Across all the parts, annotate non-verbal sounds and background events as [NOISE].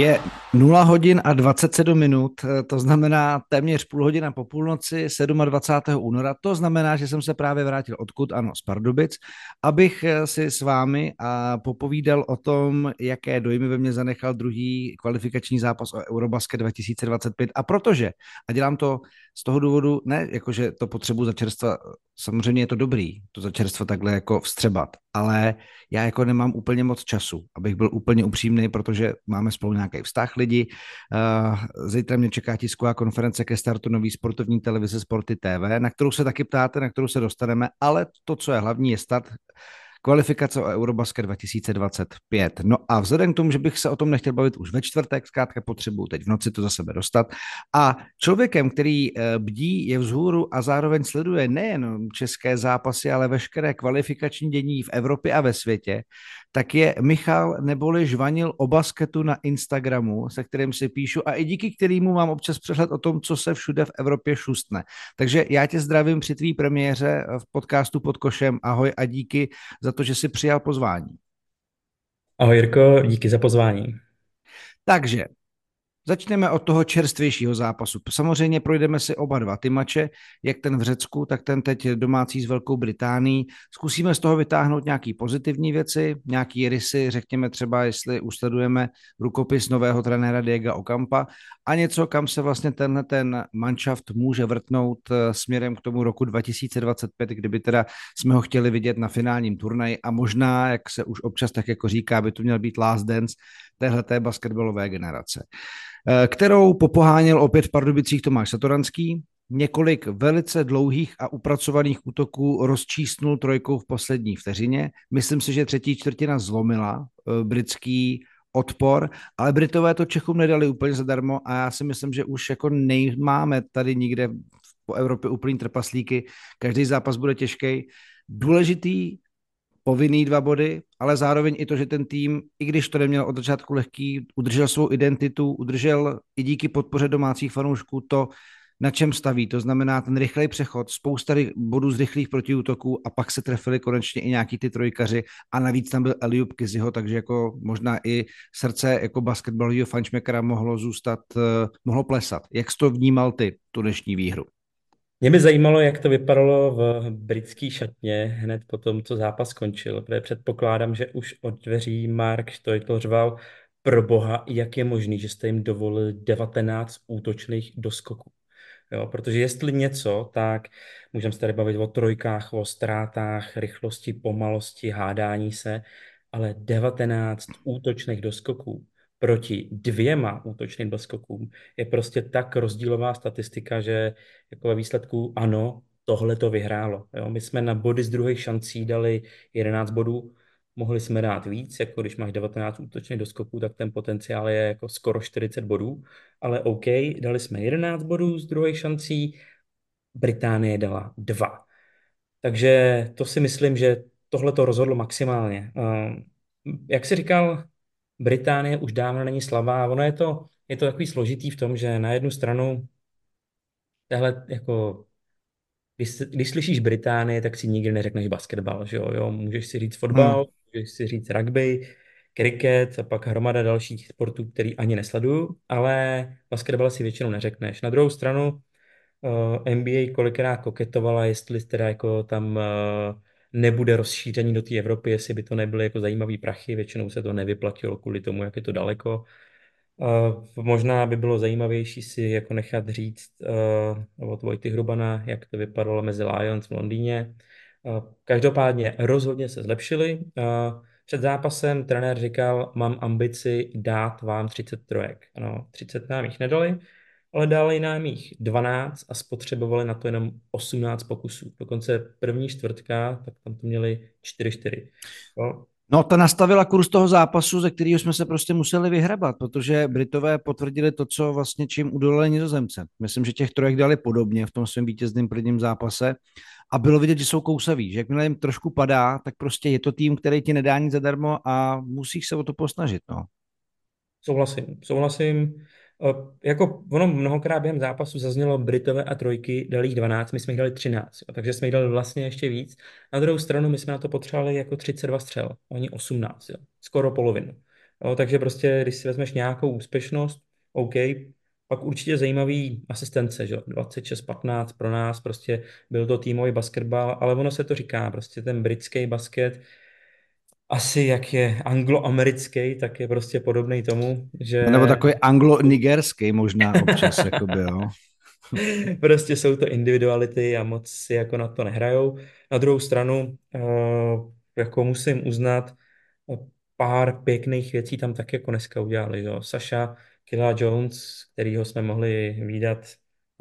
Je 0 hodin a 27 minut, to znamená téměř půl hodina po půlnoci 27. února. To znamená, že jsem se právě vrátil odkud, ano, z Pardubic, abych si s vámi a popovídal o tom, jaké dojmy ve mně zanechal druhý kvalifikační zápas o Eurobasket 2025. A protože, a dělám to z toho důvodu, ne jakože to potřebu za čerstva, samozřejmě je to dobrý, to za čerstva takhle jako vstřebat, ale já jako nemám úplně moc času, abych byl úplně upřímný, protože máme spolu nějaký vztah lidi. Zítra mě čeká tisková konference ke startu nový sportovní televize Sporty TV, na kterou se taky ptáte, na kterou se dostaneme, ale to, co je hlavní, je start kvalifikace o Eurobasket 2025. No a vzhledem k tomu, že bych se o tom nechtěl bavit už ve čtvrtek, zkrátka potřebuji teď v noci to za sebe dostat. A člověkem, který eh, bdí, je vzhůru a zároveň sleduje nejen české zápasy, ale veškeré kvalifikační dění v Evropě a ve světě, tak je Michal neboli Žvanil o basketu na Instagramu, se kterým si píšu a i díky kterému mám občas přehled o tom, co se všude v Evropě šustne. Takže já tě zdravím při tvý premiéře v podcastu pod košem. Ahoj a díky za to, že jsi přijal pozvání. Ahoj Jirko, díky za pozvání. Takže Začneme od toho čerstvějšího zápasu. Samozřejmě projdeme si oba dva ty mače, jak ten v Řecku, tak ten teď domácí s Velkou Británií. Zkusíme z toho vytáhnout nějaké pozitivní věci, nějaké rysy, řekněme třeba, jestli usledujeme rukopis nového trenéra Diego Okampa a něco, kam se vlastně tenhle ten manšaft může vrtnout eh, směrem k tomu roku 2025, kdyby teda jsme ho chtěli vidět na finálním turnaji a možná, jak se už občas tak jako říká, by to měl být last dance téhleté basketbalové generace. Eh, kterou popoháněl opět v Pardubicích Tomáš Satoranský. Několik velice dlouhých a upracovaných útoků rozčísnul trojkou v poslední vteřině. Myslím si, že třetí čtvrtina zlomila eh, britský odpor, ale Britové to Čechům nedali úplně zadarmo a já si myslím, že už jako nejmáme tady nikde po Evropě úplný trpaslíky. Každý zápas bude těžký. Důležitý povinný dva body, ale zároveň i to, že ten tým, i když to neměl od začátku lehký, udržel svou identitu, udržel i díky podpoře domácích fanoušků to, na čem staví. To znamená ten rychlej přechod, spousta bodů z rychlých protiútoků a pak se trefili konečně i nějaký ty trojkaři a navíc tam byl Eliup Kiziho, takže jako možná i srdce jako basketbalového fančmekera mohlo zůstat, uh, mohlo plesat. Jak jsi to vnímal ty, tu dnešní výhru? Mě by zajímalo, jak to vypadalo v britský šatně hned po tom, co zápas skončil, protože předpokládám, že už od dveří Mark Štojtl řval pro boha, jak je možný, že jste jim dovolili 19 útočných doskoků. Jo, protože jestli něco, tak můžeme se tady bavit o trojkách, o ztrátách, rychlosti, pomalosti, hádání se, ale 19 útočných doskoků proti dvěma útočným doskokům je prostě tak rozdílová statistika, že jako ve výsledku ano, tohle to vyhrálo. Jo? My jsme na body z druhých šancí dali 11 bodů, mohli jsme dát víc, jako když máš 19 útočných doskoků, tak ten potenciál je jako skoro 40 bodů, ale OK, dali jsme 11 bodů z druhých šancí, Británie dala 2. Takže to si myslím, že tohle to rozhodlo maximálně. Jak jsi říkal, Británie už dávno není slabá. Ono je to, je to takový složitý v tom, že na jednu stranu tahle jako když, když slyšíš Británie, tak si nikdy neřekneš basketbal, že jo? jo můžeš si říct fotbal, hmm. můžeš si říct rugby, kriket a pak hromada dalších sportů, který ani nesleduju, ale basketbal si většinou neřekneš. Na druhou stranu uh, eh, NBA kolikrát koketovala, jestli teda jako tam uh, nebude rozšíření do té Evropy, jestli by to nebyly jako zajímavý prachy, většinou se to nevyplatilo kvůli tomu, jak je to daleko. Uh, možná by bylo zajímavější si jako nechat říct uh, od Vojty Hrubana, jak to vypadalo mezi Lions v Londýně. Uh, každopádně rozhodně se zlepšili. Uh, před zápasem trenér říkal, mám ambici dát vám 30 trojek. Ano, 30 nám jich nedali, ale dali nám jich 12 a spotřebovali na to jenom 18 pokusů. Dokonce první čtvrtka, tak tam to měli 4-4. No. No, ta nastavila kurz toho zápasu, ze kterého jsme se prostě museli vyhrabat, protože Britové potvrdili to, co vlastně čím udolali nizozemce. Myslím, že těch trojek dali podobně v tom svém vítězném prvním zápase a bylo vidět, že jsou kousaví, že jakmile jim trošku padá, tak prostě je to tým, který ti nedá nic zadarmo a musíš se o to posnažit. No. Souhlasím, souhlasím. Jako ono mnohokrát během zápasu zaznělo Britové a trojky, dali jich 12, my jsme jich dali 13, jo, takže jsme jich dali vlastně ještě víc. Na druhou stranu my jsme na to potřebovali jako 32 střel, oni 18, jo, skoro polovinu. Jo, takže prostě, když si vezmeš nějakou úspěšnost, OK, pak určitě zajímavý asistence, že 26-15 pro nás, prostě byl to týmový basketbal, ale ono se to říká, prostě ten britský basket, asi jak je angloamerický, tak je prostě podobný tomu, že... Nebo takový anglo-nigerský možná občas, [LAUGHS] jakoby, jo. prostě jsou to individuality a moc si jako na to nehrajou. Na druhou stranu, eh, jako musím uznat, pár pěkných věcí tam tak jako dneska udělali. Jo. Saša Killa Jones, kterýho jsme mohli výdat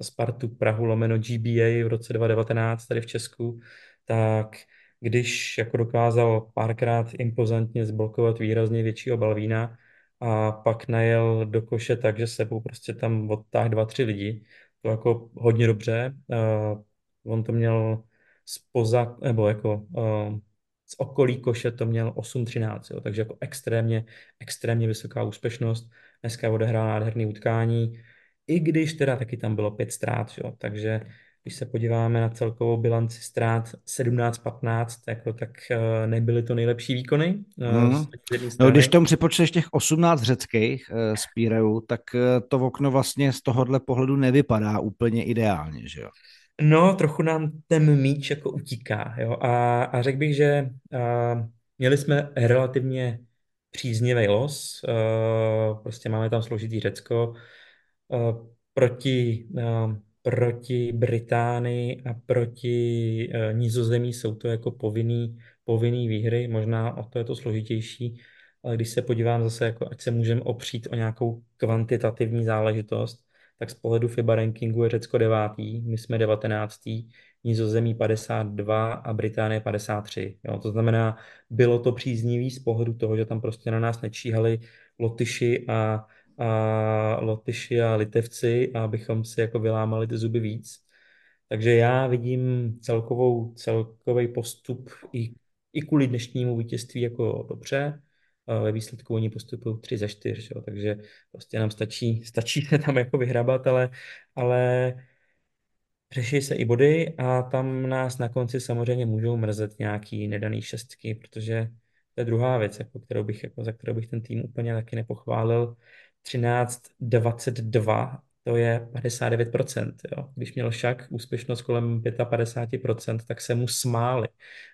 Spartu Prahu lomeno GBA v roce 2019 tady v Česku, tak když jako dokázal párkrát impozantně zblokovat výrazně většího Balvína a pak najel do koše tak, že sebou prostě tam odtáhl dva, tři lidi, to jako hodně dobře. Uh, on to měl spoza, nebo jako uh, z okolí koše to měl 8-13, jo, takže jako extrémně, extrémně vysoká úspěšnost. Dneska odehrál nádherný utkání, i když teda taky tam bylo pět ztrát, jo, takže když se podíváme na celkovou bilanci ztrát 17-15, jako, tak uh, nebyly to nejlepší výkony. Hmm. No, když tomu připočteš těch 18 řeckých uh, z Píreu, tak to okno vlastně z tohohle pohledu nevypadá úplně ideálně, že jo? No, trochu nám ten míč jako utíká, jo, a, a řekl bych, že uh, měli jsme relativně příznivý los, uh, prostě máme tam složitý Řecko, uh, proti uh, proti Británii a proti uh, Nizozemí jsou to jako povinný, povinný výhry, možná o to je to složitější, ale když se podívám zase, jako ať se můžeme opřít o nějakou kvantitativní záležitost, tak z pohledu FIBA rankingu je Řecko devátý, my jsme devatenáctý, Nizozemí 52 a Británie 53. Jo, to znamená, bylo to příznivý z pohledu toho, že tam prostě na nás nečíhali Lotyši a a Lotyši a Litevci, abychom si jako vylámali ty zuby víc. Takže já vidím celkovou, celkový postup i, i kvůli dnešnímu vítězství jako dobře. Ve výsledku oni postupují 3 za 4, jo, takže prostě nám stačí, stačí se tam jako vyhrabat, ale, ale řeší se i body a tam nás na konci samozřejmě můžou mrzet nějaký nedaný šestky, protože to je druhá věc, jako kterou bych, jako, za kterou bych ten tým úplně taky nepochválil. 13,22, to je 59%. Jo. Když měl však úspěšnost kolem 55%, tak se mu smáli.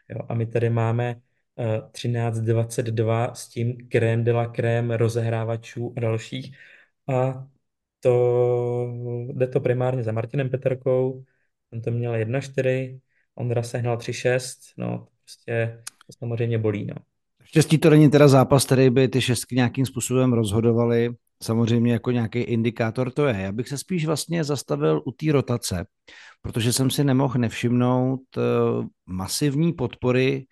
Jo. A my tady máme uh, eh, 13,22 s tím krém de la krém rozehrávačů a dalších. A to jde to primárně za Martinem Peterkou, on to měl 1,4, Ondra sehnal 3,6, no prostě to samozřejmě bolí, no. Štěstí to není teda zápas, který by ty šestky nějakým způsobem rozhodovaly samozřejmě jako nějaký indikátor to je. Já bych se spíš vlastně zastavil u té rotace, protože jsem si nemohl nevšimnout eh, masivní podpory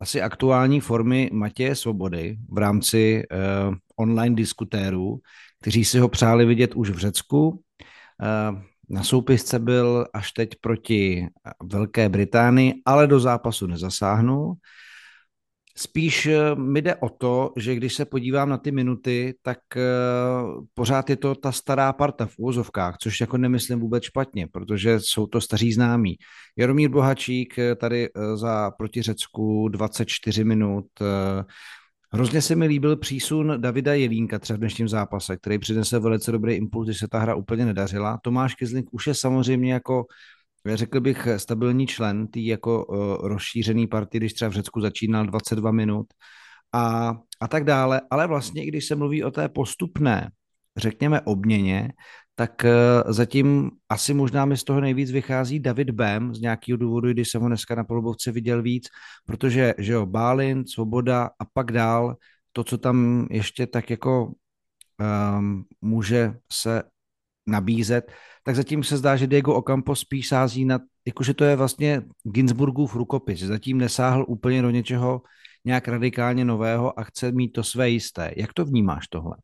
asi aktuální formy Matěje Svobody v rámci uh, online diskutérů, kteří si ho přáli vidět už v Řecku. Uh, na soupisce byl až teď proti Velké Británii, ale do zápasu nezasáhnul. Spíš eh, mi jde o to, že když se podívám na ty minuty, tak eh, pořád je to ta stará parta v úvozovkách, což jako nemyslím vůbec špatně, protože jsou to staří známí. Jaromír Bohačík eh, tady za proti Řecku 24 minut, Hrozně se mi líbil přísun Davida Jelínka třeba v dnešním zápase, který přinesl velice dobrý impuls, když se ta hra úplně nedařila. Tomáš Kizlink už je samozřejmě jako řekl bych, stabilní člen té jako uh, rozšířený party, když třeba v Řecku začínal 22 minut a, a tak dále. Ale vlastně, když se mluví o té postupné, řekněme, obměně, tak uh, zatím asi možná mi z toho nejvíc vychází David Bem z nějakého důvodu, když jsem ho dneska na polubovce viděl víc, protože, že jo, Bálin, Svoboda a pak dál, to, co tam ještě tak jako um, může se nabízet, tak zatím se zdá, že Diego Ocampo spíš sází na, jakože to je vlastně Ginsburgův rukopis. Zatím nesáhl úplně do něčeho nějak radikálně nového a chce mít to své jisté. Jak to vnímáš tohle?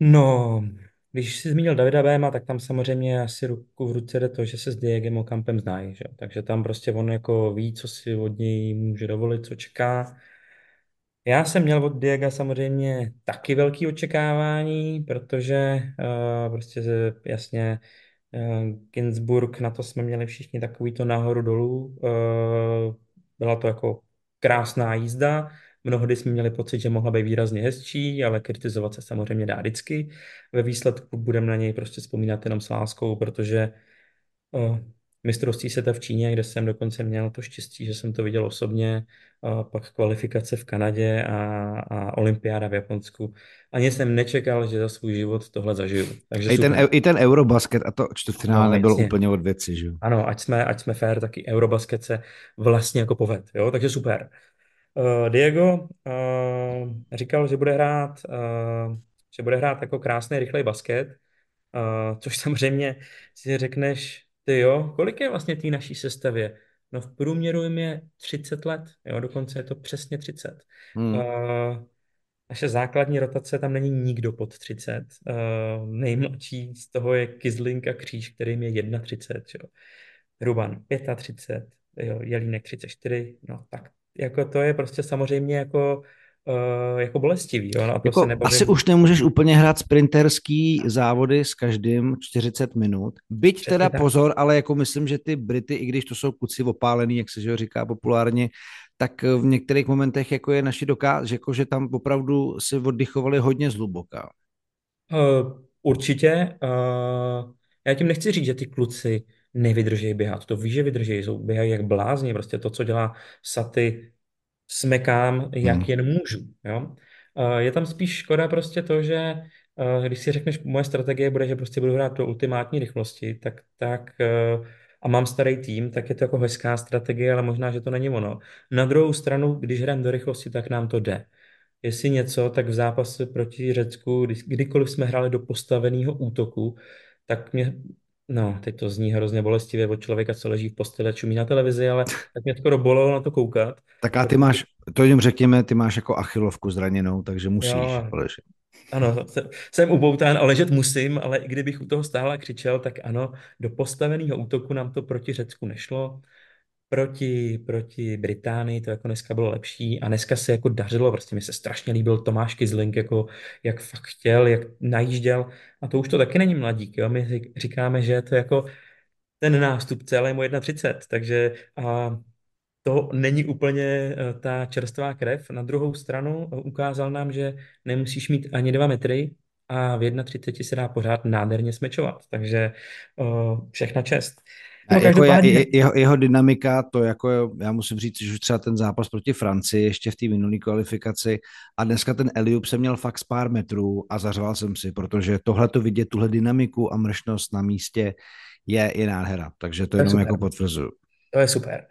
No, když jsi zmínil Davida Béma, tak tam samozřejmě asi ruku v ruce jde to, že se s Diegem Ocampem znají. Že? Takže tam prostě on jako ví, co si od něj může dovolit, co čeká. Já jsem měl od Diega samozřejmě taky velké očekávání, protože uh, prostě jasně uh, Ginsburg, na to jsme měli všichni takový to nahoru dolů. Uh, byla to jako krásná jízda, Mnohdy jsme měli pocit, že mohla být výrazně hezčí, ale kritizovat se samozřejmě dá vždycky. Ve výsledku budeme na něj prostě vzpomínat jenom s láskou, protože o, mistrovství světa v Číně, kde jsem dokonce měl to štěstí, že jsem to viděl osobně, a pak kvalifikace v Kanadě a, a olympiáda v Japonsku. Ani jsem nečekal, že za svůj život tohle zažiju. Takže I, ten, I ten Eurobasket a to čtvrtfinále no, nebylo úplně od věci, že Ano, ať jsme, ať jsme fair, taky Eurobasket se vlastně jako poved, jo, takže super. Uh, Diego uh, říkal, že bude hrát, uh, že bude hrát jako krásný, rychlej basket, uh, což [LAUGHS] samozřejmě si řekneš, ty jo, kolik je vlastně té naší sestavě? No v průměru jim je 30 let, jo, dokonce je to přesně 30. Hmm. Uh, naše základní rotace, tam není nikdo pod 30. Uh, nejmladší z toho je Kizlink a Kříž, kterým je 31, jo. Ruban 35, jo, Jelínek 34, no tak jako to je prostě samozřejmě jako uh, jako bolestivý. Jo? No a to jako se nebavím... Asi už nemůžeš úplně hrát sprinterský závody s každým 40 minut. Byť Přesně teda tak. pozor, ale jako myslím, že ty Brity, i když to jsou kuci opálený, jak se že říká populárně, tak v některých momentech jako je naši dokáz, jako že tam opravdu si oddychovali hodně zhluboka. Uh, určitě. Uh, já tím nechci říct, že ty kluci nevydrží běhat. To víš, že vydrží, jsou běhají jak blázni. Prostě to, co dělá Saty, smekám, jak hmm. jen můžu. Jo? Je tam spíš škoda prostě to, že když si řekneš, moje strategie bude, že prostě budu hrát do ultimátní rychlosti, tak, tak a mám starý tým, tak je to jako hezká strategie, ale možná, že to není ono. Na druhou stranu, když hrajeme do rychlosti, tak nám to jde. Jestli něco, tak v zápase proti Řecku, kdy, kdykoliv jsme hráli do postaveného útoku, tak mě No, teď to zní hrozně bolestivě od člověka, co leží v posteli a čumí na televizi, ale [LAUGHS] tak mě skoro bolelo na to koukat. Tak a ty máš, to jim řekněme, ty máš jako achilovku zraněnou, takže musíš jo, ležet. Ano, jsem, jsem upoután a ležet musím, ale i kdybych u toho stál a křičel, tak ano, do postaveného útoku nám to proti Řecku nešlo proti, proti Británii to jako dneska bylo lepší a dneska se jako dařilo, prostě mi se strašně líbil Tomáš Kizlink, jako jak fakt chtěl, jak najížděl a to už to taky není mladík, jo? my říkáme, že je to jako ten nástup celé mu 31, takže a to není úplně e, ta čerstvá krev. Na druhou stranu e, ukázal nám, že nemusíš mít ani dva metry a v 31 se dá pořád nádherně smečovat, takže uh, všechna čest. No, jako je, jeho, jeho dynamika, to jako, já musím říct, že už třeba ten zápas proti Francii ještě v té minulé kvalifikaci a dneska ten Eliup se měl fakt z pár metrů a zařval jsem si, protože tohle to vidět, tuhle dynamiku a mršnost na místě je, je nádhera, takže to, to jenom jako potvrzuju. To je super.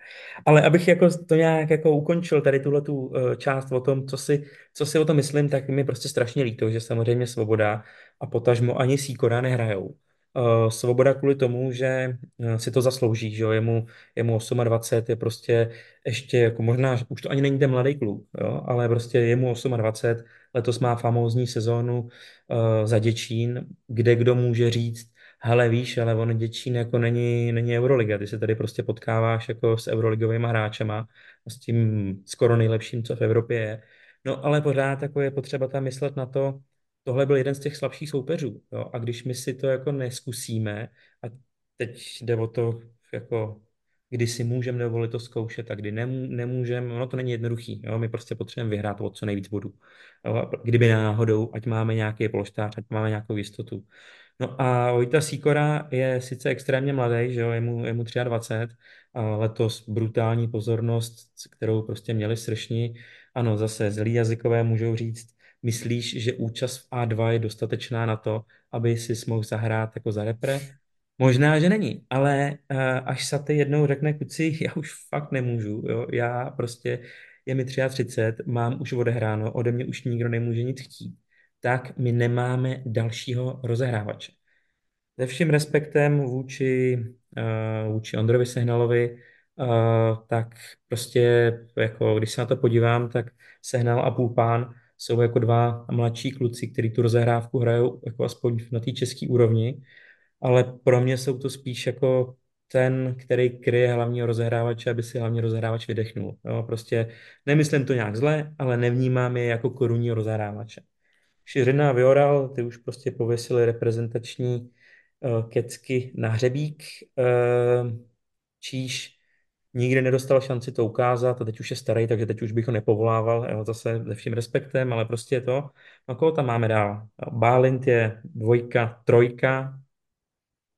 Ale abych jako to nějak jako ukončil tady tuhle tu eh, část o tom, co si, co si o tom myslím, tak mi prostě strašně líto, že samozřejmě Svoboda a potažmo ani Síkora nehrajou. Uh, svoboda kvůli tomu, že uh, si to zaslouží, že jo, je mu, je mu 28, je prostě ještě, jako možná, už to ani není ten mladý kluk, jo, ale prostě je mu 28, letos má famózní sezónu uh, za Děčín, kde kdo může říct, hele víš, ale on Děčín jako není, není Euroliga, ty se tady prostě potkáváš jako s euroligovými hráčema, s tím skoro nejlepším, co v Evropě je. No ale pořád jako je potřeba tam myslet na to, tohle byl jeden z těch slabších soupeřů. Jo? A když my si to jako neskusíme, a teď jde o to, jako kdy si můžeme dovolit to zkoušet a kdy nemů, nemůžeme, ono to není jednoduchý, jo? my prostě potřebujeme vyhrát o co nejvíc bodů. Jo? Kdyby náhodou, ať máme nějaký polštář, ať máme nějakou jistotu. No a Vojta Sikora je sice extrémně mladý, že jo? Je, mu, je mu 23, a letos brutální pozornost, kterou prostě měli sršni. Ano, zase zlý jazykové můžou říct, Myslíš, že účast v A2 je dostatečná na to, aby si mohl zahrát jako za repre? Možná, že není, ale uh, až Saty jednou řekne kuci, [LAUGHS] já už fakt nemůžu, jo? já prostě, je mi 33, mám už odehráno, ode mě už nikdo nemůže nic chtít, tak my nemáme dalšího rozehrávače. Se vším respektem vůči, uh, vůči Ondrovi Sehnalovi, uh, tak prostě, jako, když se na to podívám, tak Sehnal a Půlpán jsou jako dva mladší kluci, kteří tu rozehrávku hrajou jako aspoň na té české úrovni, ale pro mě jsou to spíš jako ten, který kryje hlavního rozehrávače, aby si hlavní rozehrávač vydechnul. Jo, prostě nemyslím to nějak zle, ale nevnímám je jako korunní rozehrávače. Šiřina a Vioral, ty už prostě pověsili reprezentační uh, kecky na hřebík. Uh, Číž nikdy nedostal šanci to ukázat a teď už je starý, takže teď už bych ho nepovolával, jo, zase se vším respektem, ale prostě je to. No koho tam máme dál? Bálint je dvojka, trojka,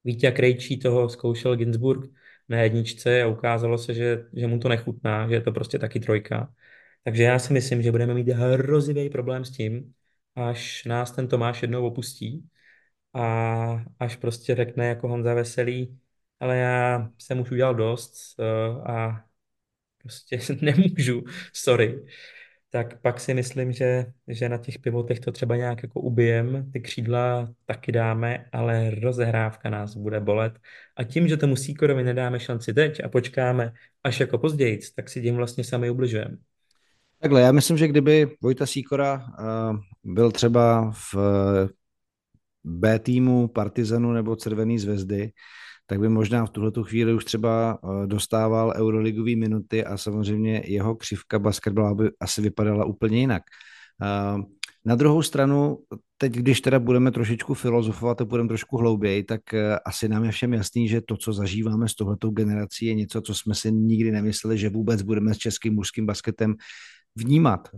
Vítě Krejčí toho zkoušel Ginsburg na jedničce a ukázalo se, že, že mu to nechutná, že je to prostě taky trojka. Takže já si myslím, že budeme mít hrozivý problém s tím, až nás ten Tomáš jednou opustí a až prostě řekne jako Honza Veselý, ale já jsem už udělal dost uh, a prostě [LAUGHS] nemůžu, sorry. Tak pak si myslím, že, že na těch pivotech to třeba nějak jako ubijem, ty křídla taky dáme, ale rozehrávka nás bude bolet. A tím, že tomu Sýkorovi nedáme šanci teď a počkáme až jako později, tak si tím vlastně sami ubližujeme. Takhle, já myslím, že kdyby Vojta Sýkora uh, byl třeba v B týmu Partizanu nebo Červený zvezdy, tak by možná v tuhle chvíli už třeba eh, dostával euroligový minuty a samozřejmě jeho křivka basketbalu by asi vypadala úplně jinak. Eh, na druhou stranu, teď, když teda budeme trošičku filozofovat a budeme trošku hlouběji, tak eh, asi nám je všem jasný, že to, co zažíváme s tohletou generací, je něco, co jsme si nikdy nemysleli, že vůbec budeme s českým mužským basketem vnímat.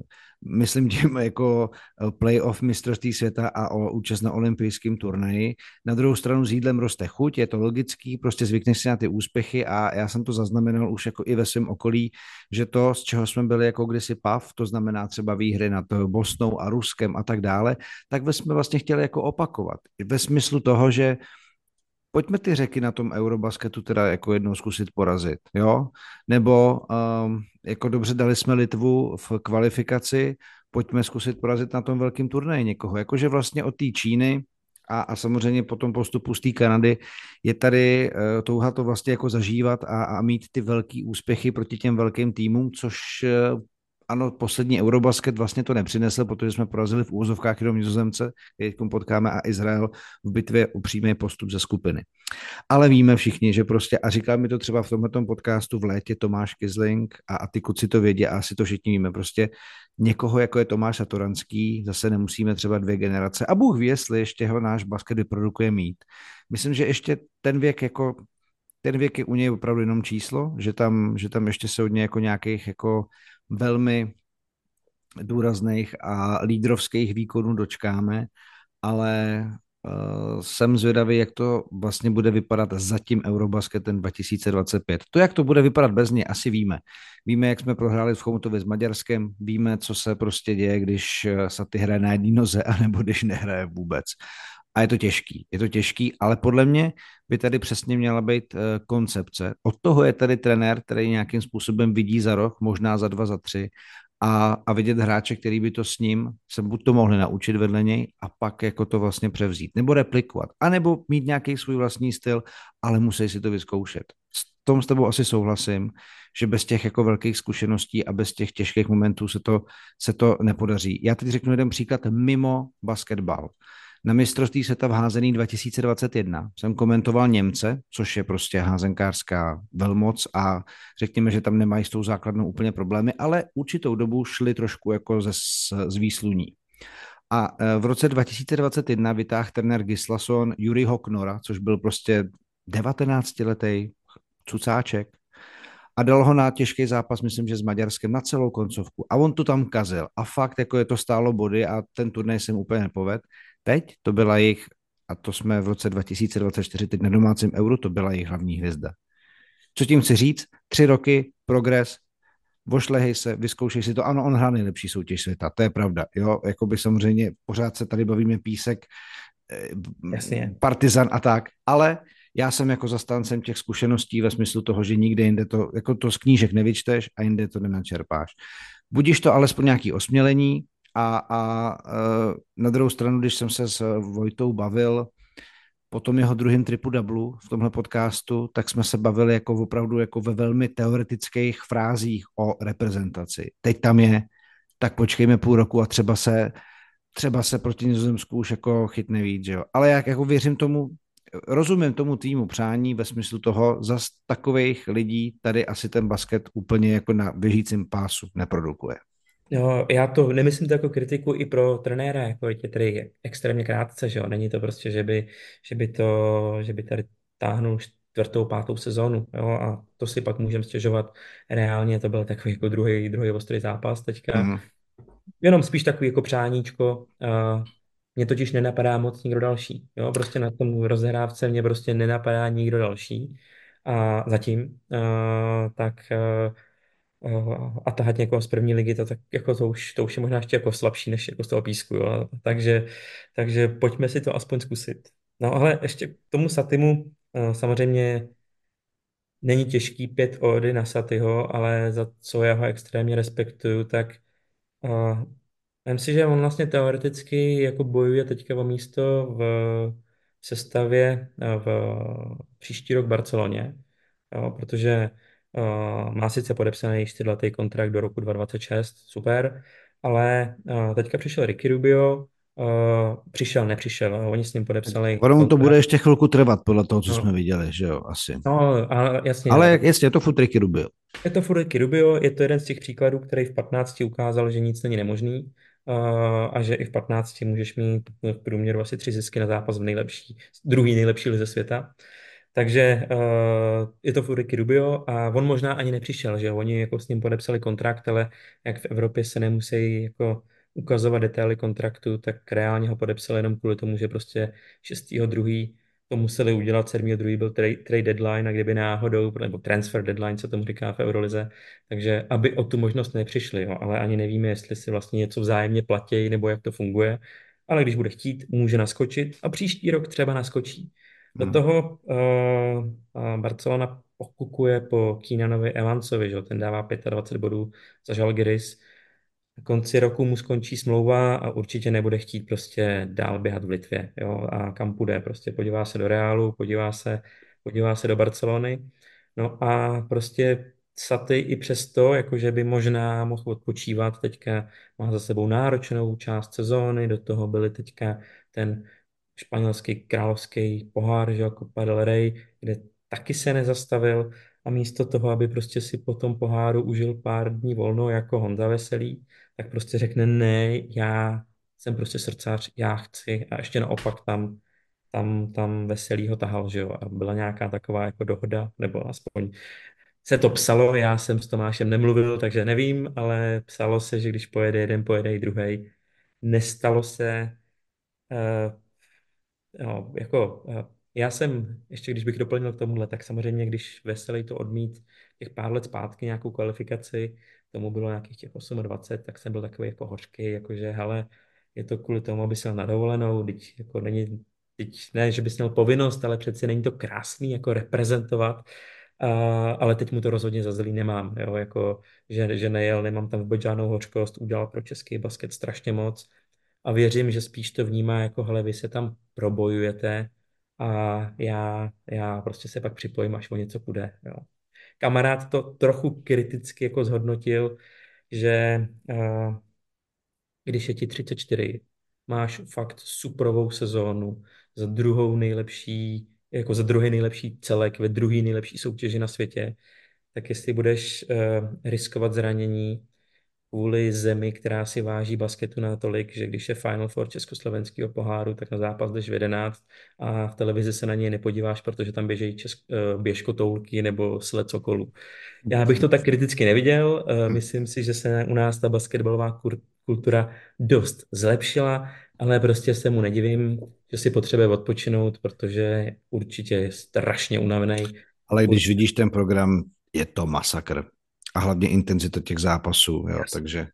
Myslím tím jako eh, playoff mistrovství světa a o účast na olympijském turnaji. Na druhou stranu s jídlem roste chuť, je to logický, prostě zvykneš si na ty úspěchy a já jsem to zaznamenal už jako i ve svém okolí, že to, z čeho jsme byli jako kdysi pav, to znamená třeba výhry nad Bosnou a Ruskem a tak dále, tak jsme vlastně chtěli jako opakovat. Ve smyslu toho, že pojďme ty řeky na tom Eurobasketu teda jako jednou zkusit porazit, jo? Nebo um, jako dobře dali jsme Litvu v kvalifikaci, pojďme zkusit porazit na tom velkém turnaji někoho. Jakože vlastně od té Číny a, a samozřejmě potom postupu z té Kanady je tady uh, touha to vlastně jako zažívat a, a mít ty velký úspěchy proti těm velkým týmům, což uh, ano, poslední Eurobasket vlastně to nepřinesl, protože jsme porazili v úzovkách jenom Nizozemce, teď potkáme a Izrael v bitvě o přímý postup ze skupiny. Ale víme všichni, že prostě, a říkal mi to třeba v tomto podcastu v létě Tomáš Kizling a, a ty kuci to vědí a asi to všichni víme, prostě někoho, jako je Tomáš Satoranský, zase nemusíme třeba dvě generace. A Bůh ví, jestli ještě ho náš basket vyprodukuje mít. Myslím, že ještě ten věk jako ten věk je u něj opravdu jenom číslo, že tam, že tam ještě se od něj jako nějakých jako velmi důrazných a lídrovských výkonů dočkáme, ale uh, jsem zvědavý, jak to vlastně bude vypadat za tím Eurobasketem 2025. To, jak to bude vypadat bez něj, asi víme. Víme, jak jsme prohráli v Chomutově s Maďarskem, víme, co se prostě děje, když eh, se ty hraje na jedné noze, [LAUGHS] anebo když nehraje vůbec. A je to těžký, je to těžký, ale podle mě by tady přesně měla být uh, koncepce. Od toho je tady trenér, který nějakým způsobem vidí za rok, možná za dva, za tři a, a vidět hráče, který by to s ním se buď to mohli naučit vedle něj a pak jako to vlastně převzít, nebo replikovat, anebo mít nějaký svůj vlastní styl, ale musí si to vyzkoušet. S tom s tebou asi souhlasím, že bez těch jako velkých zkušeností a bez těch těžkých momentů se to, se to nepodaří. Já teď řeknu jeden příklad mimo basketbal. Na mistrovství světa v házení 2021 jsem komentoval Němce, což je prostě házenkářská velmoc a řekněme, že tam nemají s tou základnou úplně problémy, ale určitou dobu šli trošku jako ze, z výsluní. A e, v roce 2021 vytáhl trenér Gislason Juri Hoknora, což byl prostě 19-letý cucáček, a dal ho na těžký zápas, myslím, že s Maďarskem na celou koncovku. A on to tam kazil. A fakt, jako je to stálo body a ten turnaj jsem úplně nepoved. Teď to byla jejich, a to jsme v roce 2024, teď na domácím euru, to byla jejich hlavní hvězda. Co tím chci říct? Tři roky, progres, vošlehej se, vyzkoušej si to. Ano, on hrál nejlepší soutěž světa, to je pravda. Jo, jakoby samozřejmě pořád se tady bavíme písek, eh, Jasně. partizan a tak, ale já jsem jako zastáncem těch zkušeností ve smyslu toho, že nikde jinde to, jako to z knížek nevyčteš a jinde to nenačerpáš. Budíš to alespoň nějaký osmělení, a, a e, na druhou stranu, když jsem se s Vojtou bavil po tom jeho druhém tripu dublu v tomhle podcastu, tak jsme se bavili jako opravdu jako ve velmi teoretických frázích o reprezentaci. Teď tam je, tak počkejme půl roku a třeba se třeba se proti Nizozemsku už jako chytne víc, že jo. Ale jak jako věřím tomu, rozumím tomu týmu přání ve smyslu toho, za takových lidí tady asi ten basket úplně jako na běžícím pásu neprodukuje. No, já to nemyslím to jako kritiku i pro trenéra, jako je tedy extrémně krátce, že jo, není to prostě, že by, že by to, že by tady táhnul čtvrtou, pátou sezónu. Jo? A to si pak můžeme stěžovat. Reálně to byl takový jako druhý, druhý ostrý zápas teďka. Mm. Jenom spíš takový jako přáníčko. Uh, mě totiž nenapadá moc nikdo další. Jo? Prostě na tom rozhrávce mě prostě nenapadá nikdo další. A zatím, uh, tak uh, a tahat někoho z první ligy, to, tak jako to, už, to už je možná ještě jako slabší než jako z toho písku. Jo? Takže, takže pojďme si to aspoň zkusit. No ale ještě k tomu Satimu uh, samozřejmě není těžký pět ody na Satyho, ale za co já ho extrémně respektuju, tak uh, Myslím si, že on vlastně teoreticky jako bojuje teďka o místo v sestavě v příští rok v Barceloně, jo, protože uh, má sice podepsaný čtyřletý kontrakt do roku 2026, super, ale uh, teďka přišel Ricky Rubio, uh, přišel, nepřišel, oni s ním podepsali Ono kontrakt. to bude ještě chvilku trvat podle toho, co no. jsme viděli, že jo, asi. No, a jasně. Ale jasně, je to furt Ricky Rubio. Je to furt Ricky Rubio, je to jeden z těch příkladů, který v 15 ukázal, že nic není nemožný a že i v 15 můžeš mít v průměru asi tři zisky na zápas v nejlepší, druhý nejlepší lize světa. Takže uh, je to Ricky Rubio a on možná ani nepřišel, že oni jako s ním podepsali kontrakt, ale jak v Evropě se nemusí jako ukazovat detaily kontraktu, tak reálně ho podepsali jenom kvůli tomu, že prostě 6.2 to museli udělat, 7.2. byl trade, trade deadline a kdyby náhodou, nebo transfer deadline, co tomu říká v Eurolize, takže aby o tu možnost nepřišli, jo, ale ani nevíme, jestli si vlastně něco vzájemně platí, nebo jak to funguje, ale když bude chtít, může naskočit a příští rok třeba naskočí. Do hmm. toho uh, Barcelona pokukuje po Keenanovi Evansovi, že? ten dává 25 bodů za Žalgiris, na konci roku mu skončí smlouva a určitě nebude chtít prostě dál běhat v Litvě. Jo? A kam půjde? Prostě podívá se do Reálu, podívá se, podívá se do Barcelony. No a prostě Saty i přesto, jakože by možná mohl odpočívat, teďka má za sebou náročnou část sezóny, do toho byly teďka ten španělský královský pohár, že jako Padel Rey, kde taky se nezastavil a místo toho, aby prostě si po tom poháru užil pár dní volno jako Honza Veselý, tak prostě řekne ne, já jsem prostě srdcař, já chci a ještě naopak tam, tam, tam veselý ho tahal, že jo, a byla nějaká taková jako dohoda, nebo aspoň se to psalo, já jsem s Tomášem nemluvil, takže nevím, ale psalo se, že když pojede jeden, pojede i druhý. Nestalo se, uh, no, jako uh, já jsem, ještě když bych doplnil k tomuhle, tak samozřejmě, když Veselý to odmít těch pár let zpátky nějakou kvalifikaci, tomu bylo nějakých těch 28, tak jsem byl takový jako hořký, jakože hele, je to kvůli tomu, aby se na dovolenou, teď jako není, teď ne, že bys měl povinnost, ale přeci není to krásný jako reprezentovat, a, ale teď mu to rozhodně za zlý nemám, jo, jako, že, že nejel, nemám tam vůbec žádnou hořkost, udělal pro český basket strašně moc a věřím, že spíš to vnímá jako, hele, vy se tam probojujete a já, já prostě se pak připojím, až o něco půjde, jo. Kamarád to trochu kriticky jako zhodnotil, že uh, když je ti 34, máš fakt suprovou sezónu za druhou nejlepší, jako za druhý nejlepší celek ve druhý nejlepší soutěži na světě, tak jestli budeš uh, riskovat zranění kvůli zemi, která si váží basketu natolik, že když je Final Four československého poháru, tak na zápas jdeš v 11 a v televizi se na něj nepodíváš, protože tam běžejí česk, eh, běžkotoulky nebo sled sokolů. Já bych to tak kriticky neviděl. Eh, myslím si, že se u nás ta basketbalová kultura dost zlepšila, ale prostě se mu nedivím, že si potřebuje odpočinout, protože určitě je strašně unavený. Ale když vidíš ten program, je to masakr a hlavně intenzita těch zápasů, jo, yes. takže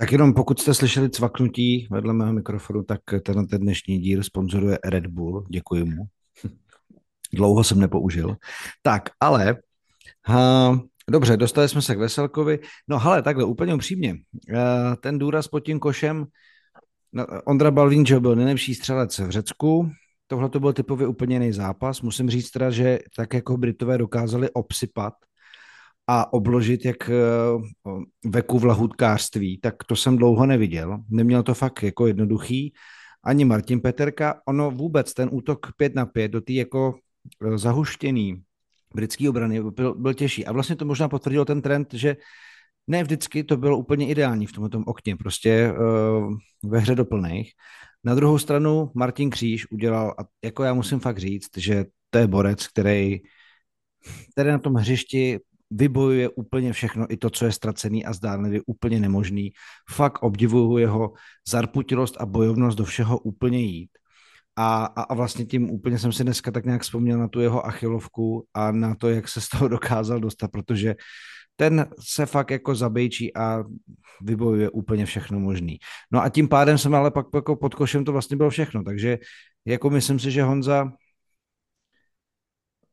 tak jenom pokud jste slyšeli cvaknutí vedle mého mikrofonu, tak ten, ten dnešní díl sponzoruje Red Bull, děkuji mu. [LAUGHS] Dlouho jsem nepoužil. Tak, ale ha, dobře, dostali jsme se k Veselkovi. No hele, takhle úplně upřímně, eh, ten důraz pod tím košem, no, Ondra Balvín, že byl nejlepší střelec v Řecku, tohle to byl typově úplně jiný zápas. Musím říct teda, že tak jako Britové dokázali obsypat a obložit jak eh, veku v lahutkářství, tak to jsem dlouho neviděl. Neměl to fakt jako jednoduchý. Ani Martin Peterka, ono vůbec ten útok 5 na 5 do té jako eh, zahuštěný britský obrany byl, byl těžší. A vlastně to možná potvrdilo ten trend, že ne vždycky to bylo úplně ideální v tomto okně, prostě uh, ve hře doplných. Na druhou stranu Martin Kříž udělal, a jako já musím fakt říct, že to je borec, který který na tom hřišti vybojuje úplně všechno, i to, co je ztracený a zdánlivě úplně nemožný. Fakt obdivuju jeho zarputilost a bojovnost do všeho úplně jít. A, a, a vlastně tím úplně jsem si dneska tak nějak vzpomněl na tu jeho achilovku a na to, jak se z toho [LAUGHS] dokázal dostat, protože ten se fakt jako zabejčí a vybojuje úplně všechno možný. No a tím pádem jsem ale pak jako pod košem to vlastně bylo všechno, takže jako myslím si, že Honza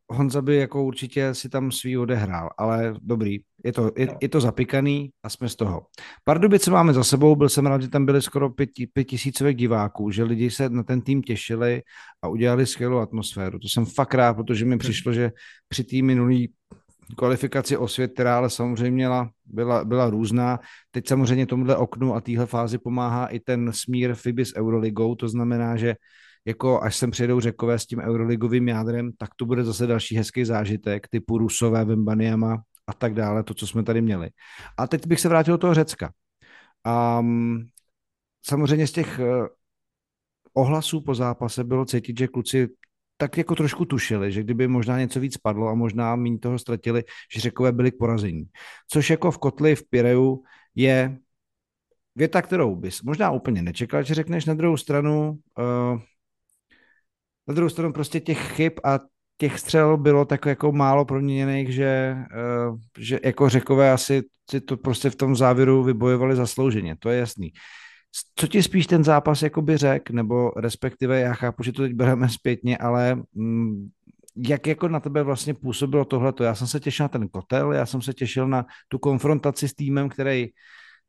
Honza by jako určitě si tam svý odehrál, ale dobrý, je to, je, je to zapikaný a jsme z toho. Pardubice máme za sebou, byl jsem rád, že tam byly skoro pět, pět tisícovek diváků, že lidi se na ten tým těšili a udělali skvělou atmosféru. To jsem fakt rád, protože mi přišlo, že při té minulý kvalifikaci o svět, která ale samozřejmě měla, byla, byla různá. Teď samozřejmě tomuhle oknu a téhle fázi pomáhá i ten smír FIBI s Euroligou, to znamená, že jako až sem přijedou řekové s tím euroligovým jádrem, tak to bude zase další hezký zážitek typu Rusové, Vembaniama a tak dále, to, co jsme tady měli. A teď bych se vrátil do toho Řecka. Um, samozřejmě z těch uh, ohlasů po zápase bylo cítit, že kluci tak jako trošku tušili, že kdyby možná něco víc padlo a možná méně toho ztratili, že řekové byli k porazení. Což jako v kotli v Pireju je věta, kterou bys možná úplně nečekal, že řekneš na druhou stranu, uh, na druhou stranu prostě těch chyb a těch střel bylo tak jako málo proměněných, že, uh, že jako řekové asi si to prostě v tom závěru vybojovali zaslouženě, to je jasný. Co ti spíš ten zápas jakoby řek, nebo respektive já chápu, že to teď bereme zpětně, ale mm, jak jako na tebe vlastně působilo tohleto? Já jsem se těšil na ten kotel, já jsem se těšil na tu konfrontaci s týmem, který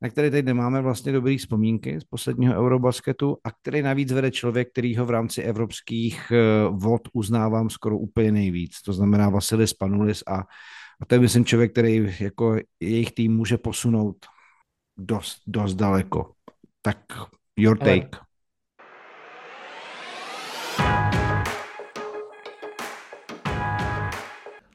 na který teď nemáme vlastně dobrý vzpomínky z posledního Eurobasketu a který navíc vede člověk, který ho v rámci evropských eh, vod uznávám skoro úplně nejvíc. To znamená Vasilis Panulis a, a to je myslím člověk, který jako jejich tým může posunout dost, dost daleko. Tak your take. Ale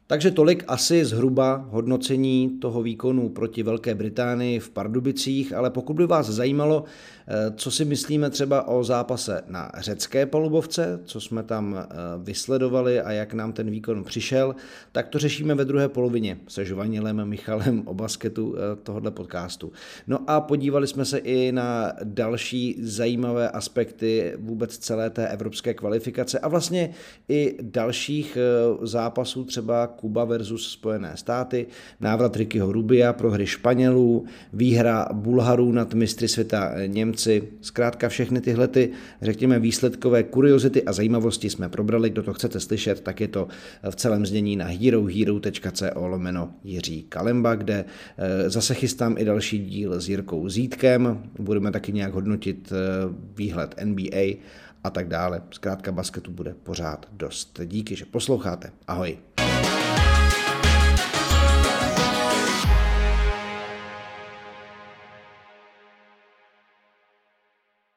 Takže tolik asi zhruba hodnocení toho výkonu proti Velké Británii v Pardubicích, ale pokud by vás zajímalo, eh, co si myslíme třeba o zápase na řecké palubovce, co jsme tam eh, vysledovali a jak nám ten výkon přišel, tak to řešíme ve druhé polovině se Žovanilem Michalem o basketu eh, tohoto podcastu. No a podívali jsme se i na další zajímavé aspekty vůbec celé té evropské kvalifikace a vlastně i dalších zápasů třeba Kuba versus Spojené státy, návrat Rickyho Rubia pro hry Španělů, výhra Bulharů nad mistry světa Němci. Zkrátka všechny tyhle ty, řekněme, výsledkové kuriozity a zajímavosti jsme probrali. Kdo to chcete slyšet, tak je to v celém znění na herohero.co lomeno Jiří Kalemba, kde eh, zase chystám i další díl s Jirkou Zítkem. Budeme taky nějak hodnotit eh, výhled NBA a tak dále. Zkrátka basketu bude pořád dost. Díky, že posloucháte. Ahoj.